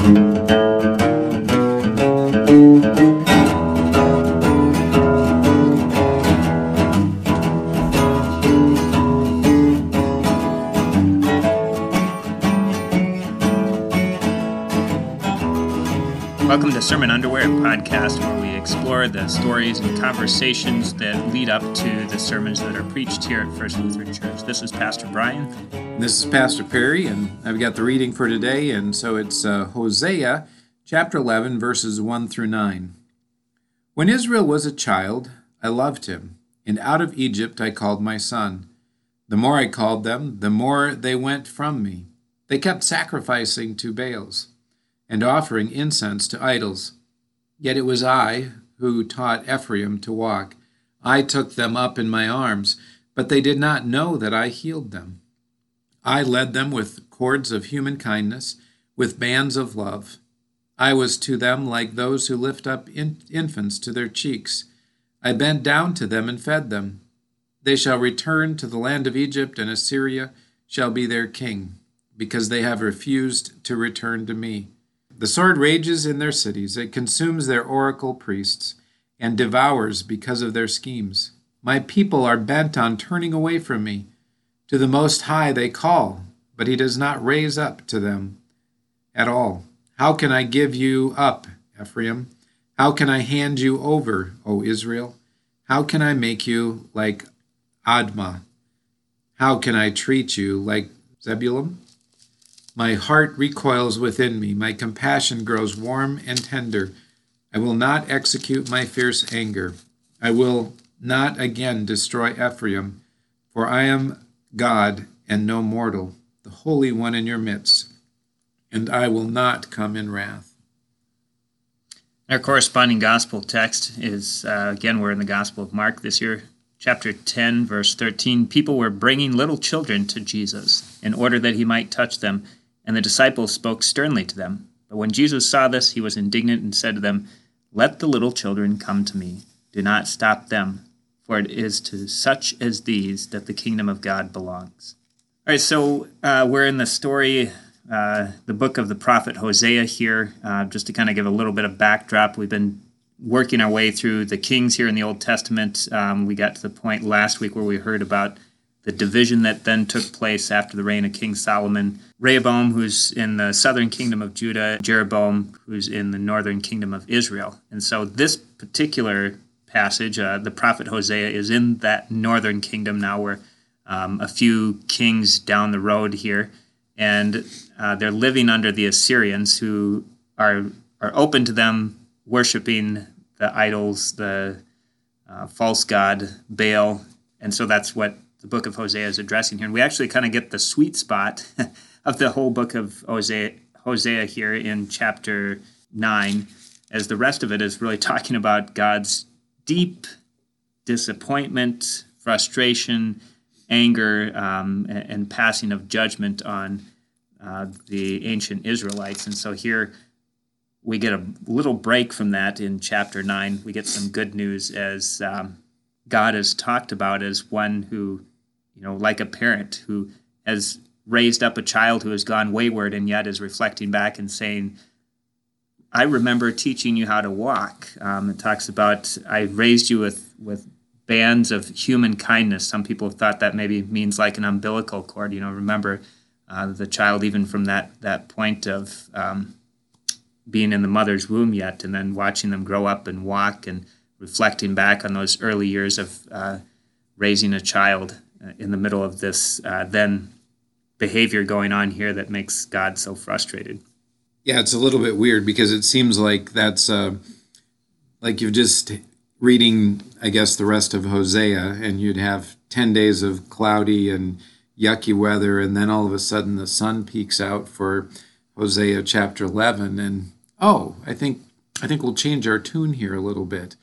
Welcome to Sermon Underway, podcast the stories and conversations that lead up to the sermons that are preached here at First Lutheran Church. This is Pastor Brian. This is Pastor Perry, and I've got the reading for today, and so it's uh, Hosea chapter 11, verses 1 through 9. When Israel was a child, I loved him, and out of Egypt I called my son. The more I called them, the more they went from me. They kept sacrificing to Baals and offering incense to idols. Yet it was I who taught Ephraim to walk. I took them up in my arms, but they did not know that I healed them. I led them with cords of human kindness, with bands of love. I was to them like those who lift up in- infants to their cheeks. I bent down to them and fed them. They shall return to the land of Egypt, and Assyria shall be their king, because they have refused to return to me. The sword rages in their cities, it consumes their oracle priests, and devours because of their schemes. My people are bent on turning away from me. To the Most High they call, but he does not raise up to them at all. How can I give you up, Ephraim? How can I hand you over, O Israel? How can I make you like Admah? How can I treat you like Zeboiim? My heart recoils within me, my compassion grows warm and tender. I will not execute my fierce anger. I will not again destroy Ephraim, for I am God and no mortal, the Holy One in your midst, and I will not come in wrath. Our corresponding gospel text is, uh, again, we're in the Gospel of Mark this year, chapter 10, verse 13. People were bringing little children to Jesus in order that he might touch them and the disciples spoke sternly to them. But when Jesus saw this, he was indignant and said to them, Let the little children come to me. Do not stop them, for it is to such as these that the kingdom of God belongs. All right, so uh, we're in the story, uh, the book of the prophet Hosea here. Uh, just to kind of give a little bit of backdrop, we've been working our way through the kings here in the Old Testament. Um, we got to the point last week where we heard about the division that then took place after the reign of King Solomon. Rehoboam, who's in the southern kingdom of Judah, Jeroboam, who's in the northern kingdom of Israel. And so this particular passage, uh, the prophet Hosea, is in that northern kingdom now. We're um, a few kings down the road here, and uh, they're living under the Assyrians, who are are open to them worshiping the idols, the uh, false god Baal, and so that's what the book of Hosea is addressing here. And we actually kind of get the sweet spot of the whole book of Hosea, Hosea here in chapter 9, as the rest of it is really talking about God's deep disappointment, frustration, anger, um, and, passing of judgment on uh, the ancient Israelites. And so here we get a little break from that in chapter 9. We get some good news as um, God is talked about as one who you know, like a parent who has raised up a child who has gone wayward and yet is reflecting back and saying, I remember teaching you how to walk. Um, it talks about I raised you with, with bands of human kindness. Some people have thought that maybe means like an umbilical cord. You know, remember uh, the child even from that that point of um, being in the mother's womb yet, and then watching them grow up and walk and reflecting back on those early years of uh, raising a child in the middle of this uh, then behavior going on here that makes God so frustrated. Yeah, it's a little bit weird because it seems like that's uh, like you're just reading, I guess, the rest of Hosea, and you'd have 10 days of cloudy and yucky weather, and then all of a sudden the sun peeks out for Hosea chapter 11, and oh, I think I think we'll change our tune here a little bit.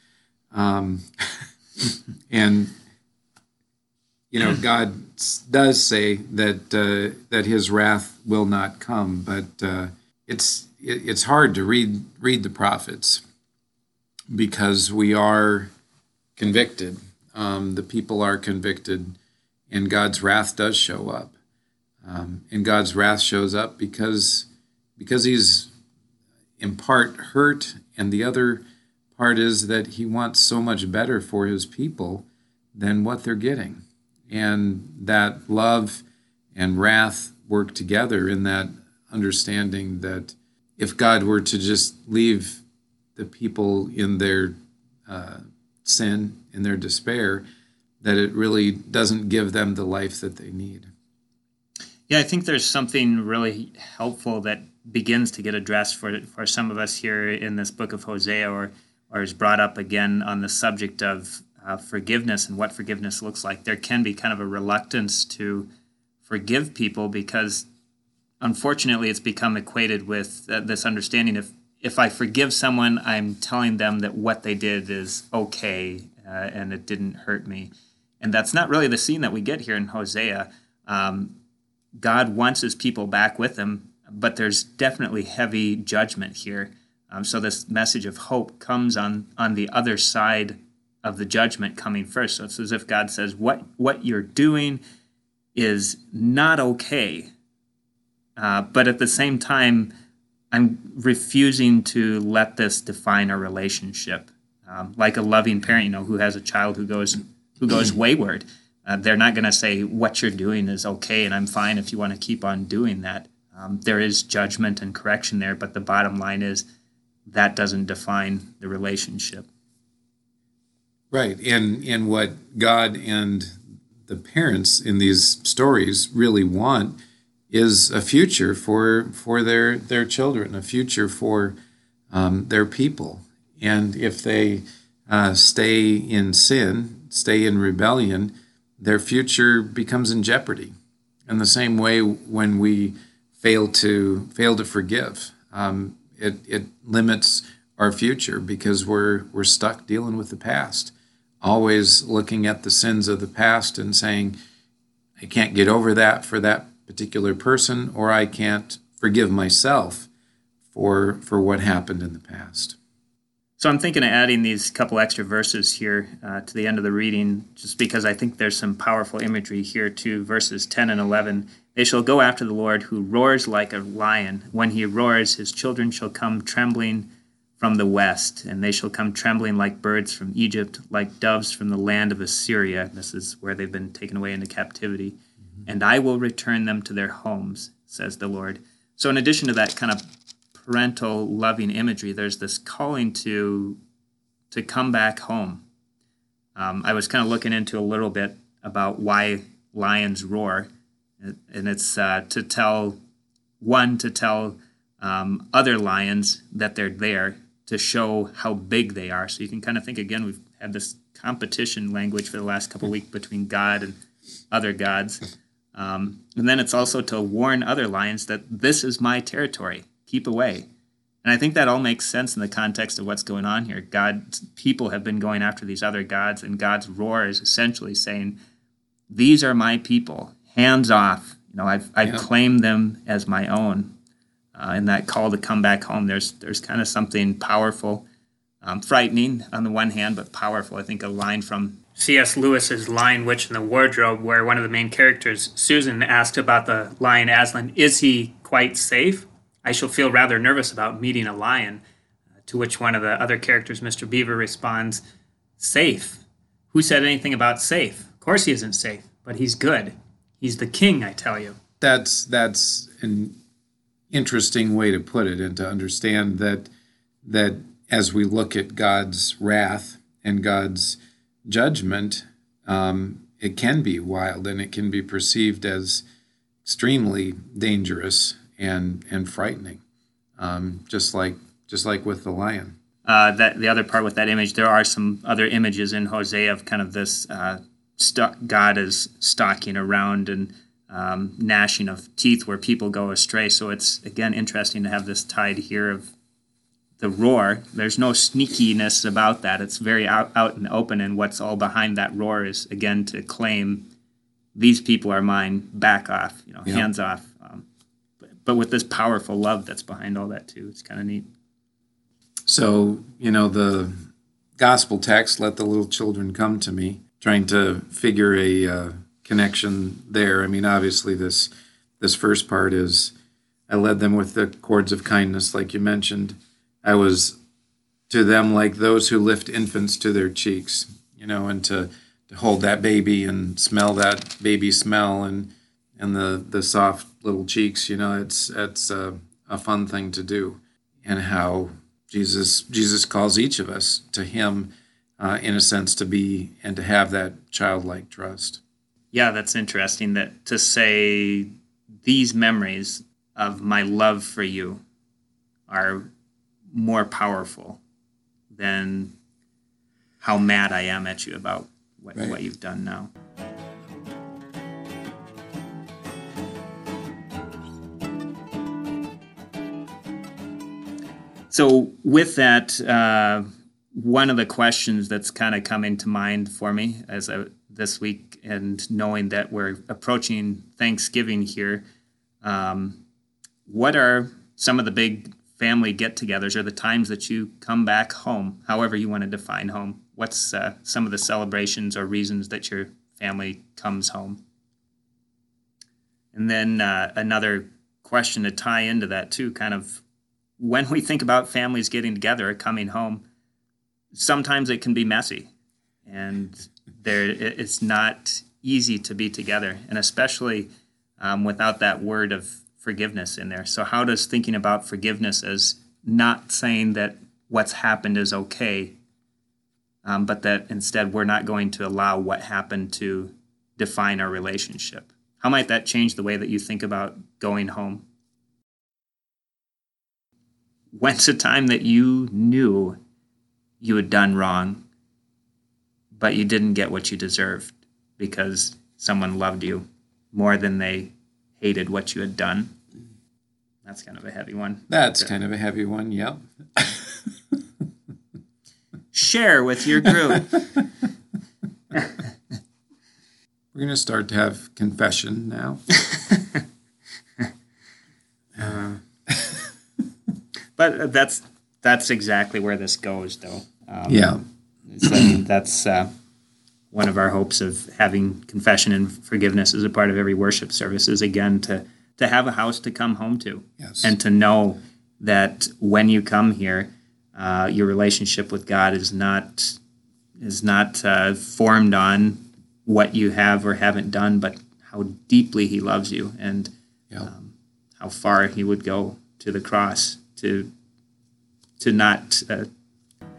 Um, and you know, God does say that uh, that His wrath will not come, but uh, it's it, it's hard to read read the prophets because we are convicted. Um, the people are convicted, and God's wrath does show up. Um, and God's wrath shows up because because He's in part hurt, and the other part is that he wants so much better for his people than what they're getting. And that love and wrath work together in that understanding that if God were to just leave the people in their uh, sin, in their despair, that it really doesn't give them the life that they need. Yeah, I think there's something really helpful that begins to get addressed for for some of us here in this book of Hosea, or or is brought up again on the subject of uh, forgiveness and what forgiveness looks like. There can be kind of a reluctance to forgive people because, unfortunately, it's become equated with uh, this understanding if if I forgive someone, I'm telling them that what they did is okay uh, and it didn't hurt me. And that's not really the scene that we get here in Hosea. Um, God wants his people back with him, but there's definitely heavy judgment here. Um, so this message of hope comes on on the other side of the judgment coming first. So it's as if God says, "What what you're doing is not okay," uh, but at the same time, I'm refusing to let this define our relationship. Um, like a loving parent, you know, who has a child who goes who goes wayward. Uh, they're not going to say what you're doing is okay and I'm fine if you want to keep on doing that. Um, there is judgment and correction there, but the bottom line is that doesn't define the relationship. Right, and and what God and the parents in these stories really want is a future for for their their children, a future for um, their people, and if they uh, stay in sin, stay in rebellion, their future becomes in jeopardy. In the same way, when we fail to fail to forgive, um, it it limits our future because we're we're stuck dealing with the past, always looking at the sins of the past and saying, I can't get over that for that particular person, or I can't forgive myself for for what happened in the past. So I'm thinking of adding these couple extra verses here uh, to the end of the reading, just because I think there's some powerful imagery here too. Verses 10 and 11. They shall go after the Lord who roars like a lion. When he roars, his children shall come trembling from the west, and they shall come trembling like birds from Egypt, like doves from the land of Assyria. This is where they've been taken away into captivity. Mm-hmm. And I will return them to their homes, says the Lord. So, in addition to that kind of parental loving imagery, there's this calling to to come back home. Um, I was kind of looking into a little bit about why lions roar, and it's uh, to tell one to tell um, other lions that they're there to show how big they are. So you can kind of think again. We've had this competition language for the last couple weeks between God and other gods. Um, and then it's also to warn other lions that this is my territory keep away. And I think that all makes sense in the context of what's going on here. God, people have been going after these other gods, and God's roar is essentially saying, "These are my people. Hands off. You know, I've I've yeah. claimed them as my own." Uh, and that call to come back home, there's there's kind of something powerful, um, frightening on the one hand, but powerful. I think a line from C.S. Lewis's Lion, Witch, in the Wardrobe, where one of the main characters, Susan, asked about the lion Aslan, is he quite safe? I shall feel rather nervous about meeting a lion. Uh, to which one of the other characters, Mr. Beaver, responds, Safe? Who said anything about safe? Of course he isn't safe, but he's good. He's the king, I tell you. That's that's an interesting way to put it, and to understand that that as we look at God's wrath and God's judgment, um, it can be wild and it can be perceived as extremely dangerous and and frightening, um, just like just like with the lion. Uh, that the other part with that image, there are some other images in Hosea of kind of this uh, st- God is stalking around and um, gnashing of teeth where people go astray. So it's again interesting to have this tied here of the roar. There's no sneakiness about that. It's very out, out and open, and what's all behind that roar is again to claim these people are mine. Back off, you know, yep. hands off but with this powerful love that's behind all that too. It's kind of neat. So, you know, the gospel text, let the little children come to me, trying to figure a uh, connection there. I mean, obviously this this first part is I led them with the cords of kindness, like you mentioned. I was to them like those who lift infants to their cheeks, you know, and to, to hold that baby and smell that baby smell and and the, the soft little cheeks, you know, it's it's a, a fun thing to do. And how Jesus Jesus calls each of us to Him, uh, in a sense, to be and to have that childlike trust. Yeah, that's interesting. That to say these memories of my love for you are more powerful than how mad I am at you about what, right. what you've done now. So, with that, uh, one of the questions that's kind of come into mind for me as I, this week, and knowing that we're approaching Thanksgiving here, um, what are some of the big family get-togethers or the times that you come back home, however you want to define home? What's uh, some of the celebrations or reasons that your family comes home? And then uh, another question to tie into that too, kind of when we think about families getting together, or coming home, sometimes it can be messy, and there it's not easy to be together, and especially um, without that word of forgiveness in there. So, how does thinking about forgiveness as not saying that what's happened is okay, um, but that instead we're not going to allow what happened to define our relationship? How might that change the way that you think about going home? When's a time that you knew you had done wrong, but you didn't get what you deserved because someone loved you more than they hated what you had done? That's kind of a heavy one. That's kind of a heavy one, yep. Share with your group. We're going to start to have confession now. but that's that's exactly where this goes, though. Um, yeah, I mean, that's uh, one of our hopes of having confession and forgiveness as a part of every worship service. Is again to to have a house to come home to, yes. and to know that when you come here, uh, your relationship with God is not is not uh, formed on what you have or haven't done, but how deeply He loves you and yeah. um, how far He would go to the cross to to not uh,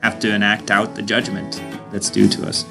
have to enact out the judgment that's due to us.